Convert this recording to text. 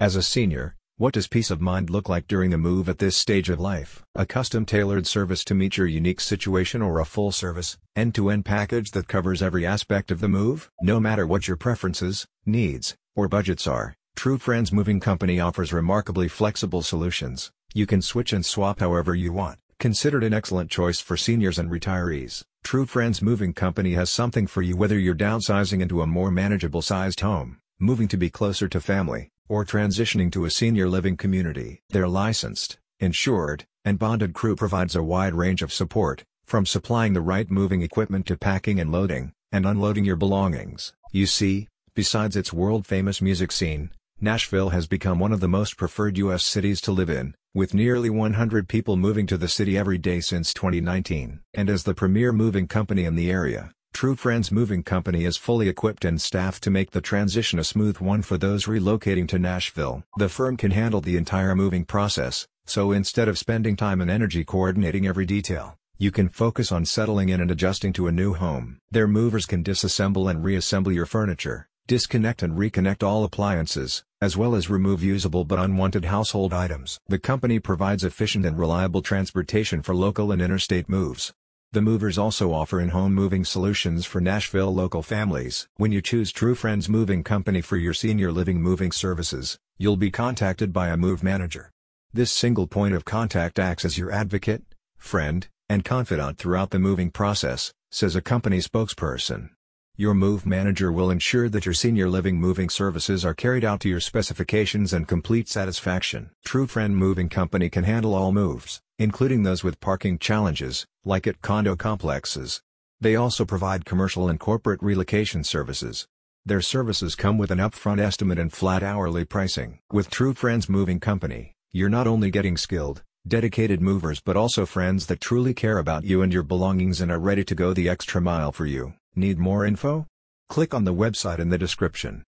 As a senior, what does peace of mind look like during a move at this stage of life? A custom-tailored service to meet your unique situation or a full-service, end-to-end package that covers every aspect of the move? No matter what your preferences, needs, or budgets are, True Friends Moving Company offers remarkably flexible solutions. You can switch and swap however you want. Considered an excellent choice for seniors and retirees, True Friends Moving Company has something for you whether you're downsizing into a more manageable sized home, moving to be closer to family, or transitioning to a senior living community. Their licensed, insured, and bonded crew provides a wide range of support, from supplying the right moving equipment to packing and loading, and unloading your belongings. You see, besides its world-famous music scene, Nashville has become one of the most preferred U.S. cities to live in, with nearly 100 people moving to the city every day since 2019. And as the premier moving company in the area, True Friends Moving Company is fully equipped and staffed to make the transition a smooth one for those relocating to Nashville. The firm can handle the entire moving process, so instead of spending time and energy coordinating every detail, you can focus on settling in and adjusting to a new home. Their movers can disassemble and reassemble your furniture, disconnect and reconnect all appliances, as well as remove usable but unwanted household items. The company provides efficient and reliable transportation for local and interstate moves. The movers also offer in-home moving solutions for Nashville local families. When you choose True Friends Moving Company for your senior living moving services, you'll be contacted by a move manager. This single point of contact acts as your advocate, friend, and confidant throughout the moving process, says a company spokesperson. Your move manager will ensure that your senior living moving services are carried out to your specifications and complete satisfaction. True Friend Moving Company can handle all moves, including those with parking challenges, like at condo complexes. They also provide commercial and corporate relocation services. Their services come with an upfront estimate and flat hourly pricing. With True Friends Moving Company, you're not only getting skilled, dedicated movers but also friends that truly care about you and your belongings and are ready to go the extra mile for you. Need more info? Click on the website in the description.